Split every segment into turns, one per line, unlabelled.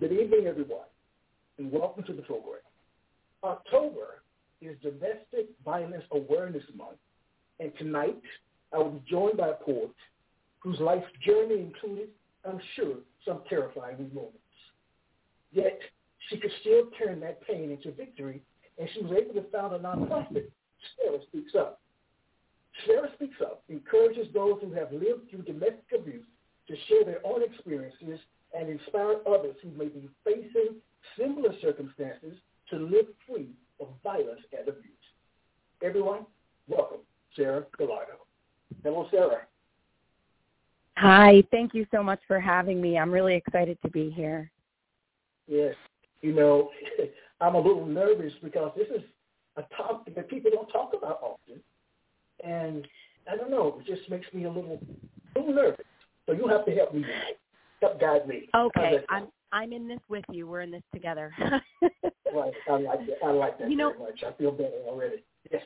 Good evening, everyone, and welcome to the program. October is Domestic Violence Awareness Month, and tonight I will be joined by a poet whose life journey included, I'm sure, some terrifying moments. Yet she could still turn that pain into victory, and she was able to found a nonprofit, Sarah Speaks Up. Sarah Speaks Up encourages those who have lived through domestic abuse to share their own experiences and inspire others who may be facing similar circumstances to live free of violence and abuse. Everyone, welcome Sarah Gallardo. Hello, Sarah.
Hi, thank you so much for having me. I'm really excited to be here.
Yes, you know, I'm a little nervous because this is a topic that people don't talk about often, and I don't know, it just makes me a little, little nervous. So you have to help me, help guide me.
Okay, I'm I'm in this with you. We're in this together.
right, I like that. I like that
you know,
very much. I feel better already. Yes.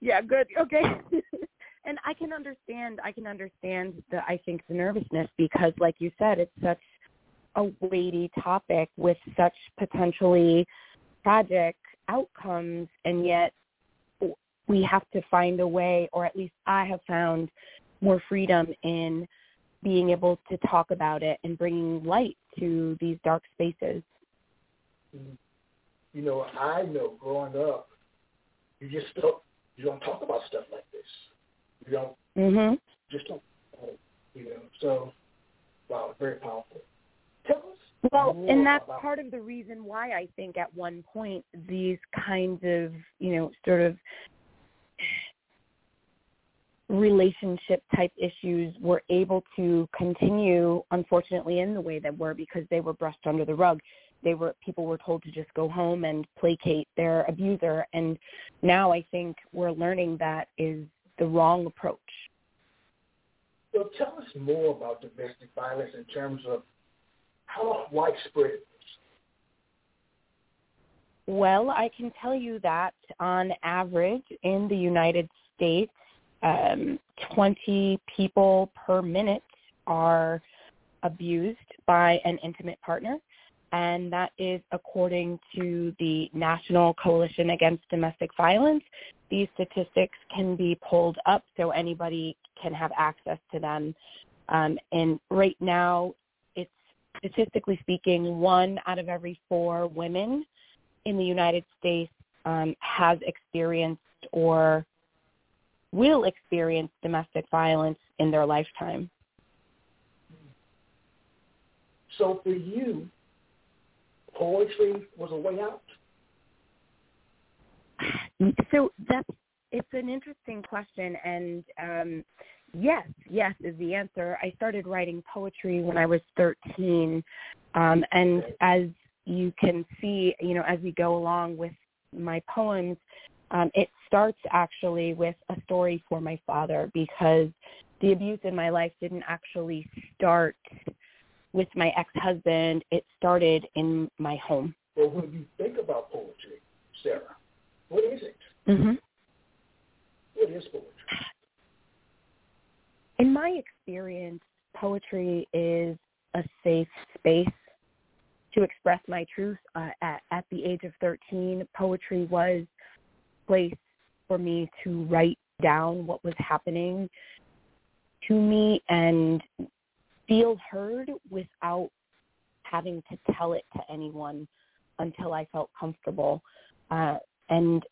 Yeah, good. Okay. and I can understand. I can understand the. I think the nervousness because, like you said, it's such a weighty topic with such potentially tragic outcomes, and yet we have to find a way, or at least I have found more freedom in being able to talk about it and bringing light to these dark spaces.
You know, I know growing up, you just don't you don't talk about stuff like this. You don't
mm-hmm.
just don't. You know, so wow, very powerful. Tell us.
Well, and that's part of the reason why I think at one point these kinds of you know sort of relationship type issues were able to continue unfortunately in the way they were because they were brushed under the rug. They were people were told to just go home and placate their abuser. And now i think we're learning that is the wrong approach.
So tell us more about domestic violence in terms of how widespread it is.
Well i can tell you that on average in the united states um, 20 people per minute are abused by an intimate partner. And that is according to the National Coalition Against Domestic Violence. These statistics can be pulled up so anybody can have access to them. Um, and right now, it's statistically speaking, one out of every four women in the United States um, has experienced or will experience domestic violence in their lifetime.
So for you, poetry was a way out?
So that's it's an interesting question and um yes, yes is the answer. I started writing poetry when I was 13 um and as you can see, you know, as we go along with my poems, um, it starts actually with a story for my father because the abuse in my life didn't actually start with my ex-husband. It started in my home.
Well, when you think about poetry, Sarah, what is it?
Mm-hmm.
What is poetry?
In my experience, poetry is a safe space to express my truth. Uh, at, at the age of 13, poetry was place for me to write down what was happening to me and feel heard without having to tell it to anyone until I felt comfortable. Uh, and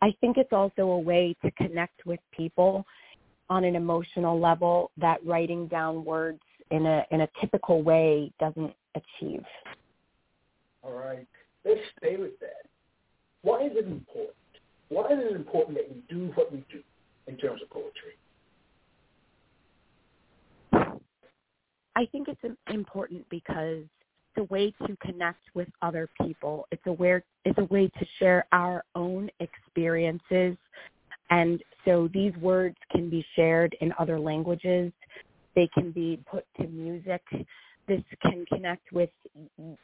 I think it's also a way to connect with people on an emotional level that writing down words in a in a typical way doesn't achieve.
All right. Let's stay with that. Why is it important why is it important that we do what we do in terms of poetry?
I think it's important because it's a way to connect with other people. It's a way it's a way to share our own experiences. And so these words can be shared in other languages. They can be put to music. This can connect with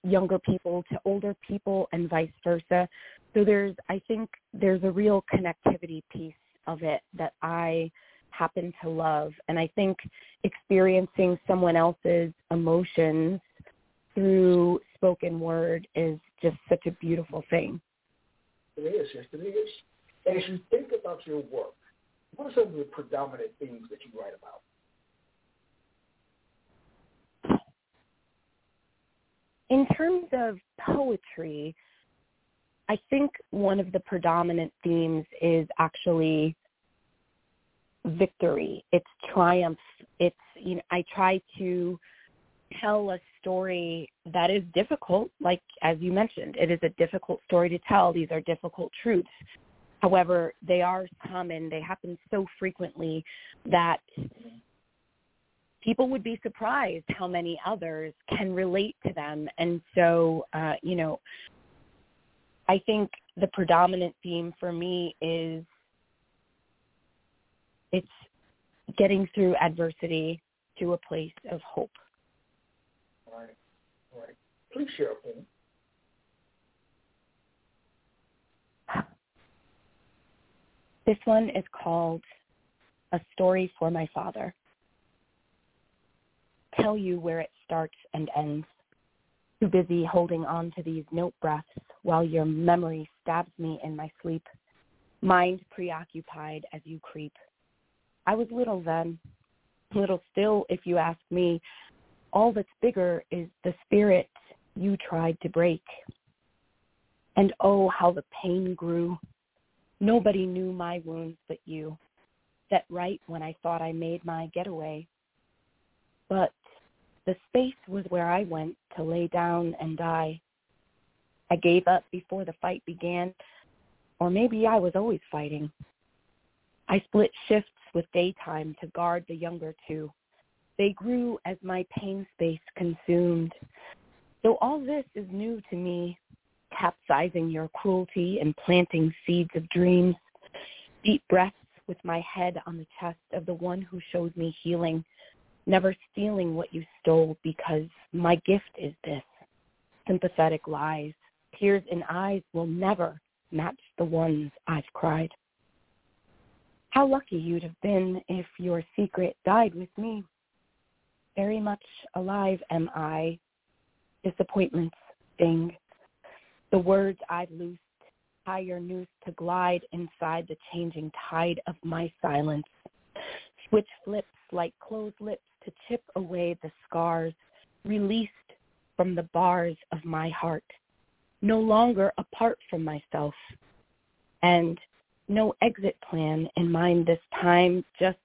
younger people to older people and vice versa. So there's I think there's a real connectivity piece of it that I happen to love. And I think experiencing someone else's emotions through spoken word is just such a beautiful thing.
It is, yes, it is. And as you think about your work, what are some of the predominant themes that you write about?
In terms of poetry, I think one of the predominant themes is actually victory. It's triumph. It's you know I try to tell a story that is difficult, like as you mentioned, it is a difficult story to tell. These are difficult truths. However, they are common. They happen so frequently that people would be surprised how many others can relate to them. And so, uh, you know, I think the predominant theme for me is it's getting through adversity to a place of hope.
Right, right. Please share a poem.
This one is called A Story for My Father. Tell you where it starts and ends. Too busy holding on to these note breaths while your memory stabs me in my sleep. Mind preoccupied as you creep. I was little then, little still if you ask me. All that's bigger is the spirit you tried to break. And oh, how the pain grew. Nobody knew my wounds but you. That right when I thought I made my getaway. But the space was where I went to lay down and die. I gave up before the fight began, or maybe I was always fighting. I split shifts with daytime to guard the younger two. They grew as my pain space consumed. Though all this is new to me, capsizing your cruelty and planting seeds of dreams, deep breaths with my head on the chest of the one who shows me healing, never stealing what you stole because my gift is this. Sympathetic lies, tears in eyes will never match the ones I've cried. How lucky you'd have been if your secret died with me. Very much alive am I. Disappointments sting. The words I've loosed tie your noose to glide inside the changing tide of my silence. Switch flips like closed lips to chip away the scars, released from the bars of my heart, no longer apart from myself. And no exit plan in mind this time, just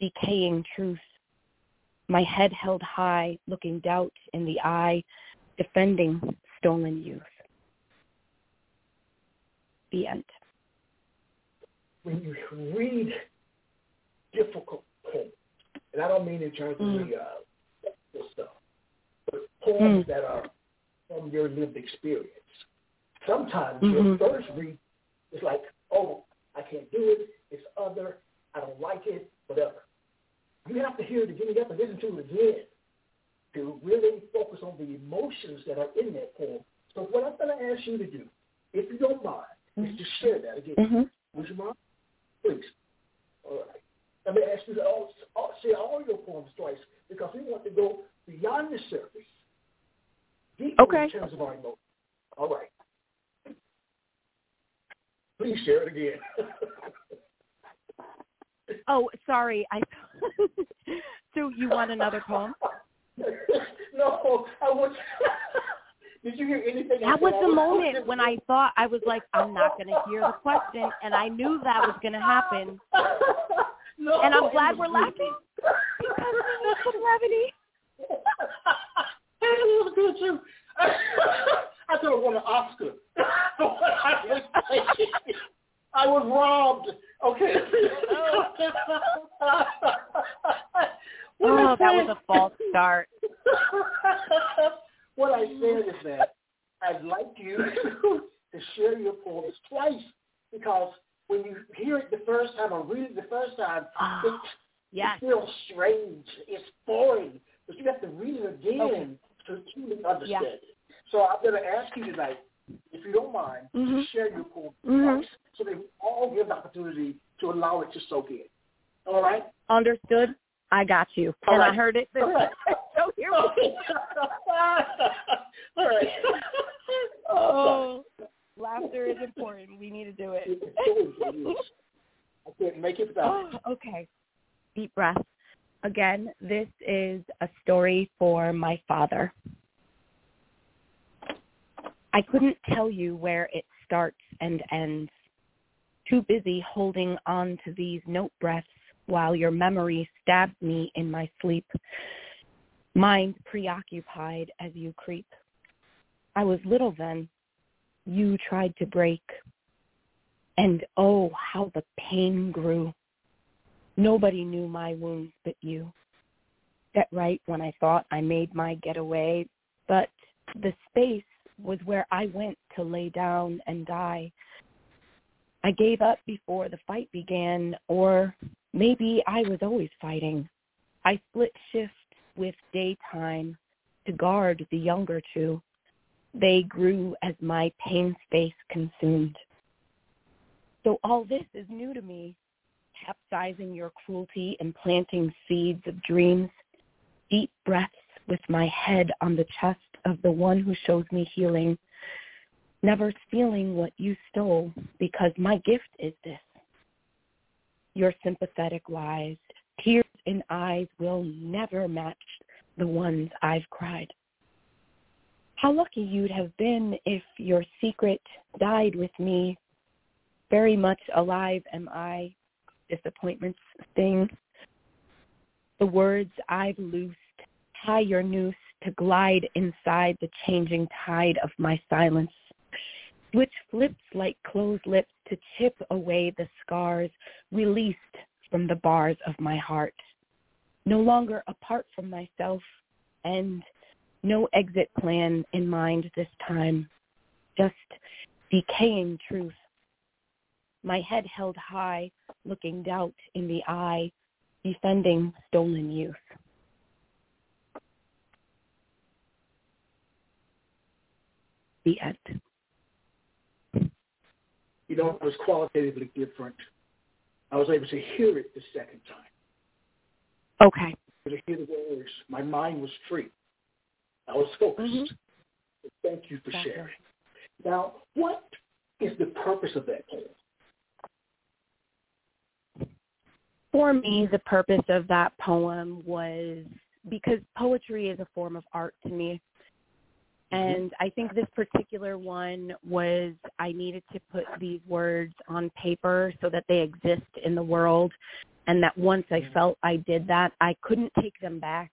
decaying truth. My head held high, looking doubt in the eye, defending stolen youth. The end.
When you read difficult and I don't mean in terms of mm. the uh, stuff, but poems mm. that are from your lived experience. Sometimes mm-hmm. your first read is like, oh, I can't do it, it's other, I don't like it, whatever. You have to hear it again. You have to listen to it again to really focus on the emotions that are in that poem. So what I'm going to ask you to do, if you don't mind, mm-hmm. is to share that again.
Mm-hmm.
Would you mind? Please. All right. Let me ask you to all, all, share all your poems twice because we want to go beyond the surface, deeper
okay.
in terms of our emotions. All right. Please share it again.
oh, sorry. I so you want another poem?
no, I was. Did you hear anything?
That was the moment when I thought I was like, I'm not going to hear the question, and I knew that was going to happen.
No,
and I'm glad we're laughing because we need some levity.
it was good too. I could have won an Oscar. I was robbed. Okay.
oh, that was a false start.
what I said is that I'd like you to share your poems twice because when you hear it the first time or read it the first time,
Ah,
it,
yes.
it feels strange. It's boring. But you have to read it again
Okay.
to truly understand
Yeah.
it. So I'm going to ask you tonight, if you don't mind, to
Mhm.
share your poem
Mhm.
so that we all get the opportunity to allow it to soak in. All right?
Understood. I got you.
All
and I heard it.
All right.
so here we
all right.
Oh, laughter is important. We need to do it.
I can't make it without.
Oh, okay. Deep breath. Again, this is a story for my father. I couldn't tell you where it starts and ends. Too busy holding on to these note breaths while your memory stabs me in my sleep. Mind preoccupied as you creep. I was little then. You tried to break. And oh, how the pain grew. Nobody knew my wounds but you. Set right when I thought I made my getaway, but the space was where I went to lay down and die. I gave up before the fight began, or maybe I was always fighting. I split shift with daytime to guard the younger two. They grew as my pain space consumed. So all this is new to me, capsizing your cruelty and planting seeds of dreams, deep breaths with my head on the chest of the one who shows me healing, never stealing what you stole because my gift is this. Your sympathetic lies, tears in eyes will never match the ones I've cried. How lucky you'd have been if your secret died with me. Very much alive am I, disappointments sting. The words I've loosed, tie your noose to glide inside the changing tide of my silence. Switch flips like closed lips to chip away the scars released from the bars of my heart. No longer apart from myself and no exit plan in mind this time. Just decaying truth. My head held high, looking doubt in the eye, defending stolen youth. The end.
You know, it was qualitatively different. I was able to hear it the second time.
Okay.
To hear the words, my mind was free. I was focused.
Mhm.
Thank you for
Exactly.
sharing. Now, what is the purpose of that poem?
For me, the purpose of that poem was because poetry is a form of art to me. And I think this particular one was I needed to put these words on paper so that they exist in the world. And that once I felt I did that, I couldn't take them back.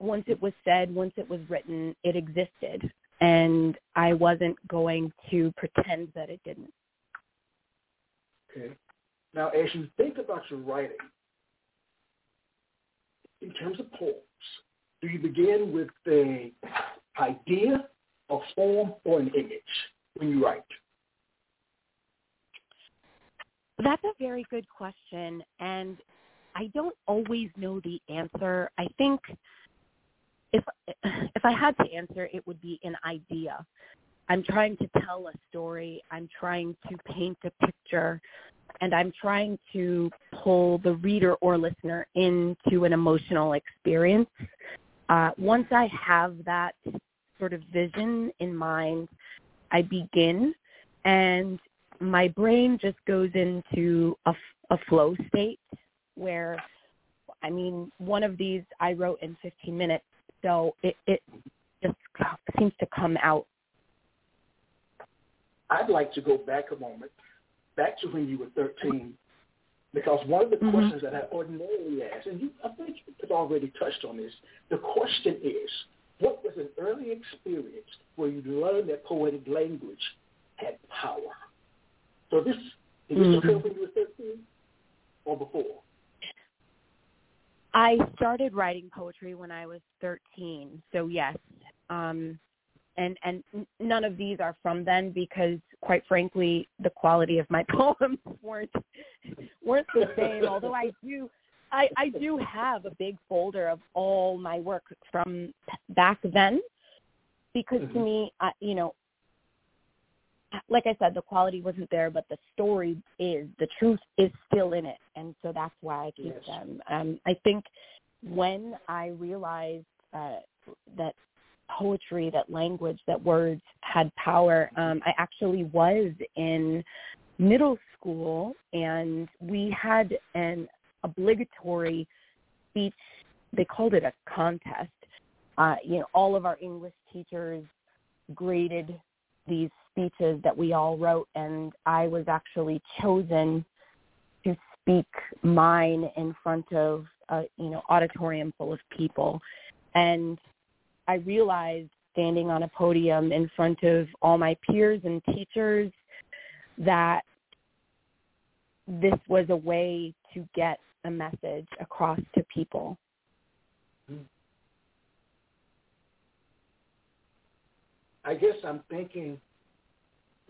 Once it was said, once it was written, it existed. And I wasn't going to pretend that it didn't.
Okay. Now, as you think about your writing, in terms of poems, do you begin with the idea, a form, or an image when you write?
That's a very good question, and I don't always know the answer. I think if if I had to answer, it would be an idea. I'm trying to tell a story. I'm trying to paint a picture, and I'm trying to pull the reader or listener into an emotional experience. Uh, once I have that sort of vision in mind, I begin, and my brain just goes into a, a flow state where, I mean, one of these I wrote in 15 minutes, so it, it just seems to come out.
I'd like to go back a moment, back to when you were 13, because one of the
Mhm.
questions that I ordinarily ask, and you, I think you have already touched on this, the question is, what was an early experience where you learned that poetic language had power? So this, did this
Mhm.
occur when you were 13 or before?
I started writing poetry when I was 13. So yes. Um and and none of these are from then because quite frankly the quality of my poems weren't weren't the same although I do I I do have a big folder of all my work from back then because mm-hmm. to me I, you know like I said the quality wasn't there but the story is the truth is still in it and so that's why I keep yes. them um I think when I realized uh that poetry, that language, that words had power. Um, I actually was in middle school and we had an obligatory speech. They called it a contest. Uh, you know, all of our English teachers graded these speeches that we all wrote, and I was actually chosen to speak mine in front of a you know auditorium full of people. And I realized standing on a podium in front of all my peers and teachers that this was a way to get a message across to people.
I guess I'm thinking,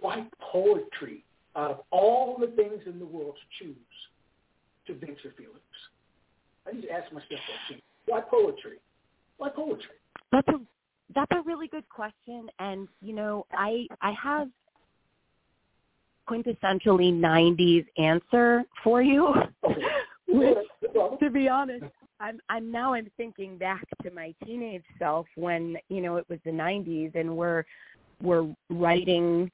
why poetry out of all the things in the world to choose to vent your feelings? I need to ask myself that too. Why poetry? Why poetry?
That's a that's a really good question, and you know, I I have quintessentially '90s answer for you. Which, to be honest, I'm I'm now I'm thinking back to my teenage self when you know it was the '90s, and we're we're writing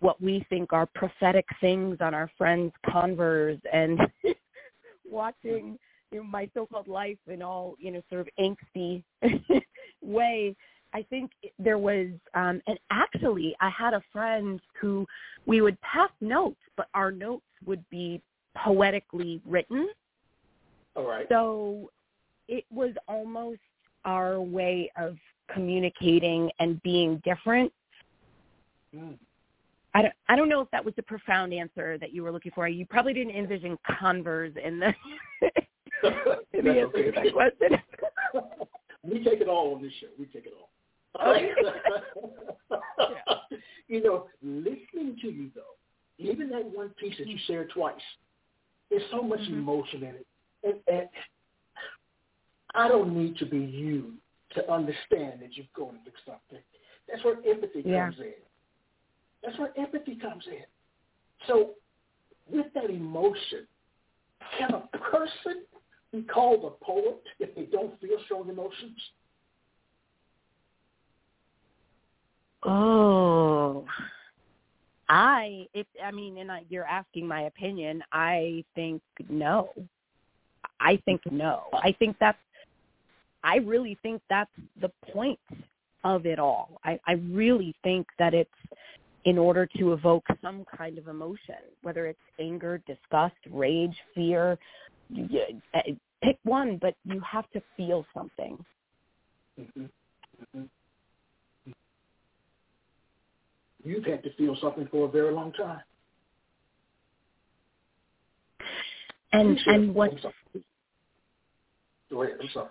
what we think are prophetic things on our friends' Converse and watching you know, my so-called life in all you know sort of angsty way I think there was, um, and actually, I had a friend who we would pass notes, but our notes would be poetically written.
All right.
So it was almost our way of communicating and being different. Mm. I don't, I don't know if that was the profound answer that you were looking for. You probably didn't envision Converse in the, in the answer to that question.
we take it all on this show. We take it all. yeah. You know, listening to you though, even that one piece that you shared twice, there's so much mm-hmm. emotion in it. And, and I don't need to be you to understand that you're going through something. That's where empathy yeah. comes in. That's where empathy comes in. So with that emotion, can a person be called a poet if they don't feel strong emotions?
Oh, I if I mean, and I, you're asking my opinion. I think no. I think no. I think that's. I really think that's the point of it all. I, I really think that it's in order to evoke some kind of emotion, whether it's anger, disgust, rage, fear. Eh, pick one, but you have to feel something.
Mm-hmm. Mm-hmm. You've had to feel something for a very long time.
And and what?
Go ahead. I'm sorry.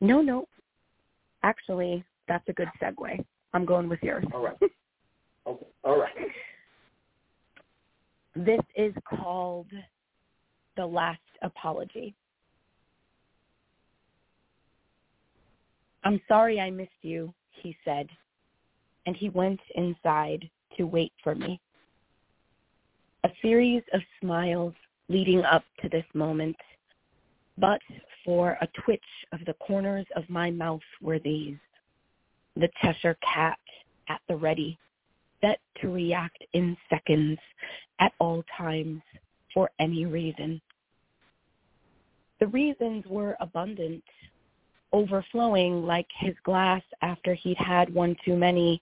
No, no. Actually, that's a good segue. I'm going with yours.
All right. Okay. All right.
This is called the last apology. I'm sorry I missed you, he said, and he went inside to wait for me. A series of smiles leading up to this moment, but for a twitch of the corners of my mouth were these, the Cheshire cat at the ready, set to react in seconds at all times for any reason. The reasons were abundant overflowing like his glass after he'd had one too many,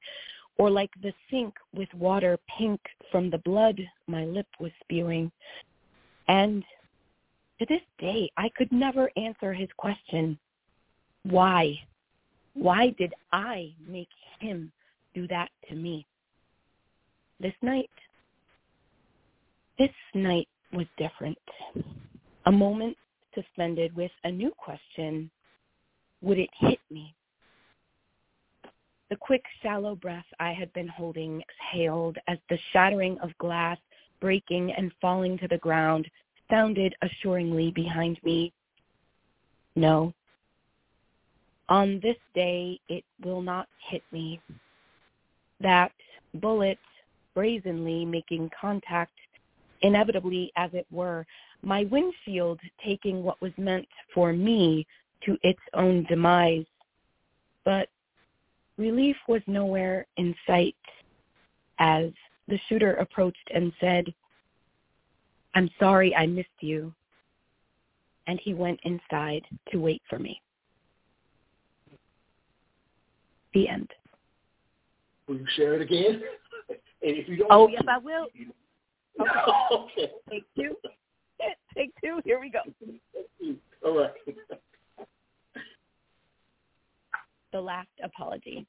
or like the sink with water pink from the blood my lip was spewing. And to this day, I could never answer his question. Why? Why did I make him do that to me? This night, this night was different. A moment suspended with a new question. Would it hit me? The quick, shallow breath I had been holding exhaled as the shattering of glass breaking and falling to the ground sounded assuringly behind me. No. On this day, it will not hit me. That bullet brazenly making contact, inevitably as it were, my windshield taking what was meant for me to its own demise. But relief was nowhere in sight as the shooter approached and said, I'm sorry I missed you. And he went inside to wait for me. The end.
Will you share it again? and if you don't,
oh yes, I will.
Okay. okay.
Take two. Take two. Here we go.
All right.
the last apology.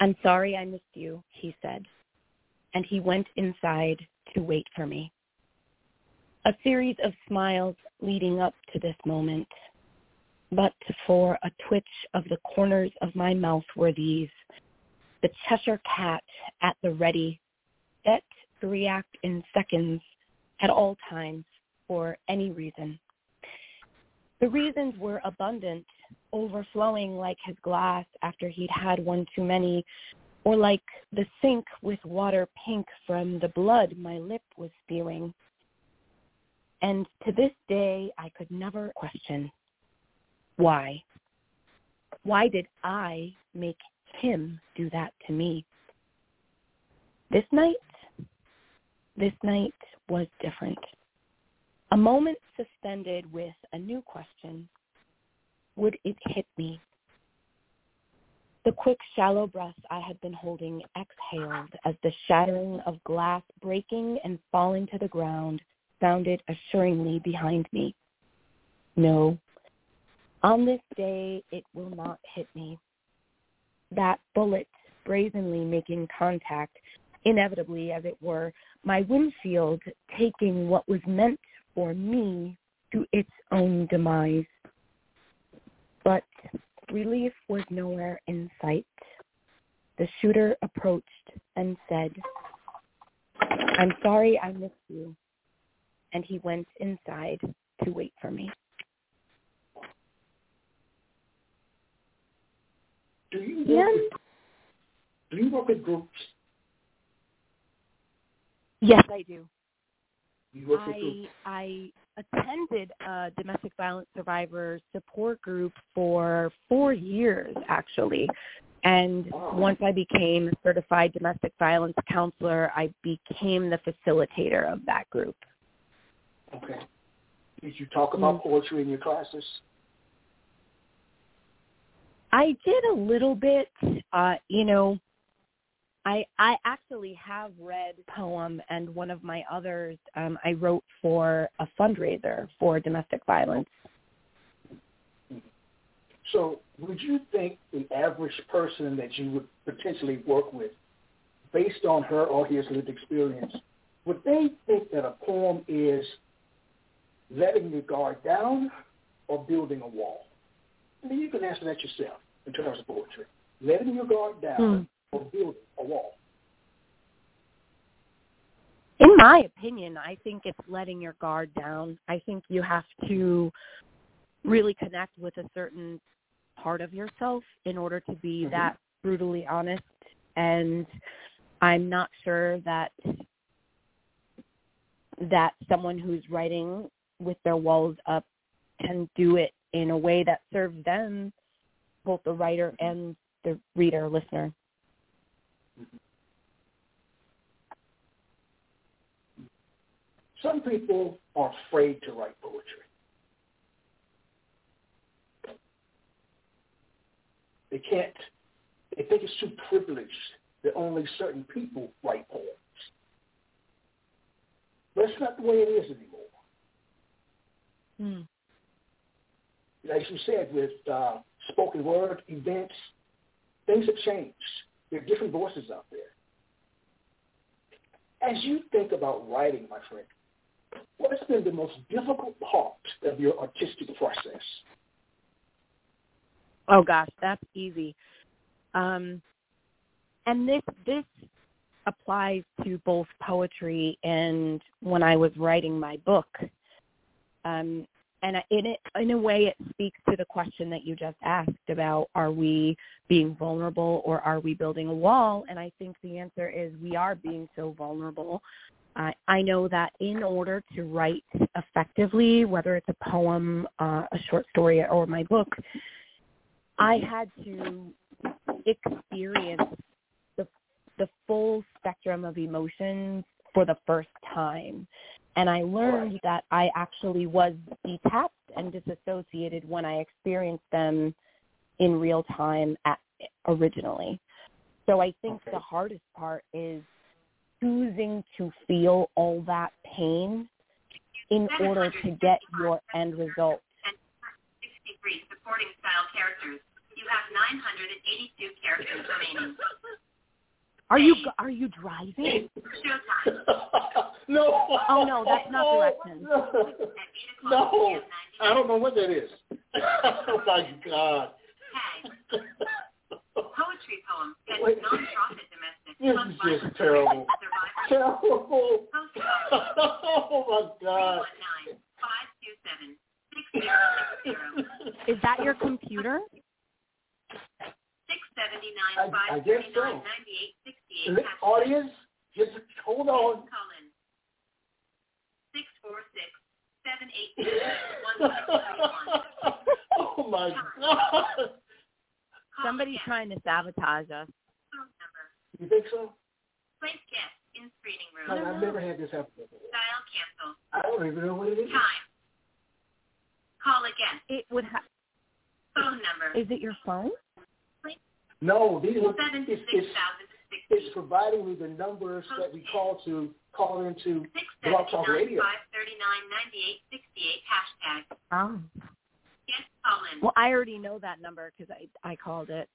I'm sorry I missed you, he said, and he went inside to wait for me. A series of smiles leading up to this moment, but for a twitch of the corners of my mouth were these, the Cheshire cat at the ready, set to react in seconds at all times for any reason. The reasons were abundant, overflowing like his glass after he'd had one too many, or like the sink with water pink from the blood my lip was spewing. And to this day, I could never question why. Why did I make him do that to me? This night, this night was different. A moment suspended with a new question. Would it hit me? The quick, shallow breath I had been holding exhaled as the shattering of glass breaking and falling to the ground sounded assuringly behind me. No, on this day it will not hit me. That bullet brazenly making contact, inevitably as it were, my windshield taking what was meant for me to its own demise. But relief was nowhere in sight. The shooter approached and said, I'm sorry I missed you. And he went inside to wait for me.
Do you work, yeah. with, do you work with groups?
Yes, I do.
I
I attended a domestic violence survivor support group for four years actually. And
oh.
once I became a certified domestic violence counselor, I became the facilitator of that group.
Okay. Did you talk about mm-hmm. poetry in your classes?
I did a little bit. Uh, you know, I I actually have read poem and one of my others um, I wrote for a fundraiser for domestic violence.
So would you think the average person that you would potentially work with, based on her or his lived experience, would they think that a poem is letting your guard down or building a wall? I mean, you can answer that yourself in terms of poetry. Letting your guard down
hmm
or build a wall?
In my opinion, I think it's letting your guard down. I think you have to really connect with a certain part of yourself in order to be mm-hmm. that brutally honest. And I'm not sure that that someone who's writing with their walls up can do it in a way that serves them, both the writer and the reader, listener.
Some people are afraid to write poetry. They can't, they think it's too privileged that only certain people write poems. But that's not the way it is anymore.
Hmm.
As you said, with uh, spoken word events, things have changed. There are different voices out there. As you think about writing, my friend, what has been the most difficult part of your artistic process?
Oh gosh, that's easy. Um, and this this applies to both poetry and when I was writing my book. Um, and in it, in a way, it speaks to the question that you just asked about: Are we being vulnerable, or are we building a wall? And I think the answer is we are being so vulnerable. I I know that in order to write effectively, whether it's a poem, uh, a short story, or my book, I had to experience the the full spectrum of emotions for the first time. And I learned that I actually was detached and disassociated when I experienced them in real time at, originally. So I think
Okay.
the hardest part is choosing to feel all that pain in order to get your end result.
63 supporting style characters. You have 982 characters remaining.
Are you are you driving?
No.
Oh, no, that's not directions.
at 8
No, I don't know what that is. oh my God.
Tag. Poetry poem that
Wait.
non-profit domestic.
This is just terrible. Terrible. Oh my God.
319-527-6060.
Is that your computer?
679
I- I guess so. Li- Audience, just hold on.
Call 646
oh my God.
Somebody's trying to sabotage us.
You think so?
Place guest in screening room.
I, I've never had this happen before.
Dial cancel.
I don't even know what it is.
Time. Call again.
It would ha-
Phone number.
is it your phone?
No, these are it's, it's, it's providing me the numbers that we call to call into
Six
Blog
seventy
Talk
nine
Radio.
five thirty nine ninety eight sixty eight hashtag.
Oh.
Guest call in.
Well, I already know that number because I I called it.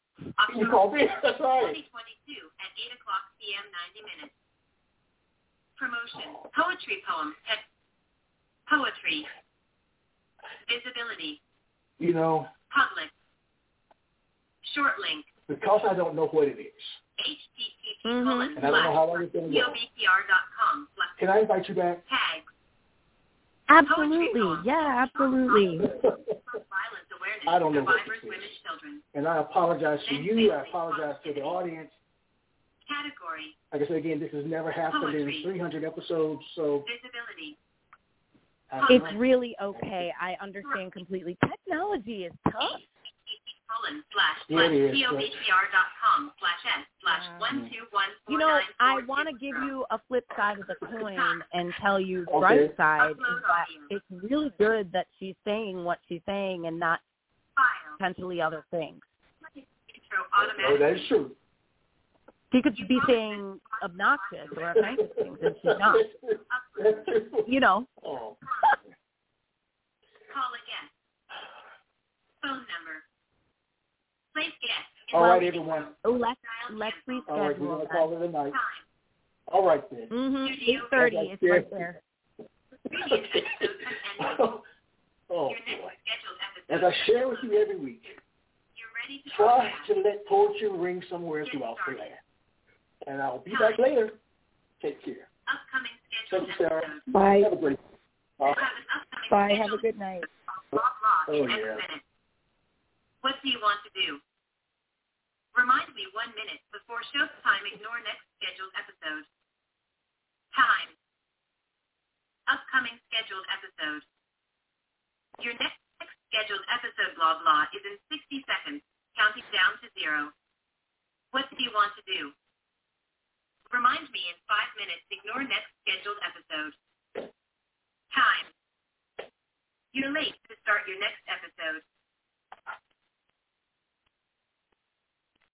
You called me. That's right.
2022 at 8 o'clock p.m. 90 minutes. Promotion. Poetry poem. Text. Poetry. Visibility.
You know,
Public. Short link.
Because I don't know what it is,
http
Mhm.
colon
and I don't know how long
slash
it's going to go.
slash
Can I invite you back?
tag
Absolutely. Yeah, absolutely.
I don't know what
survivors,
this is. and I apologize to you. I apologize to the audience.
Category.
Like I said again, this has never happened in 300 episodes, so
Visibility.
It's really okay. I understand completely. Technology is tough.
Http colon slash
Yeah,
slash
it is, but-
yobpr.com slash s slash
mm.
one two one four
You know, I want to give you a flip side of the coin and tell you the
Okay.
right side is that it's really good that she's saying what she's saying and not
file.
potentially other things.
Oh, that is true.
She could be saying obnoxious or offensive things, and she's not. You know.
Oh.
Call again. Phone number. Place guest.
All right,
the
everyone.
Let's
Dial
let's
cancel.
All right, we're
reschedule
going to
that.
call it a night. All right, then.
Mhm. Eight thirty. It's right there.
Previous episodes have ended.
oh,
Your
boy. As. I share with you every week,
You're ready to
try to let poetry ring somewhere throughout the land. And I'll be back later. Take care.
Upcoming
Thank you, Sarah.
Bye.
Have a great
You have an upcoming
Bye. Have a good night.
blah blah
Oh, yeah.
What do you want to do? Remind me one minute before showtime. Ignore next scheduled episode. Time. Upcoming scheduled episode. Your next scheduled episode blah blah is in 60 seconds, counting down to zero. What do you want to do? Remind me in five minutes. Ignore next scheduled episode. Time. You're late to start your next episode.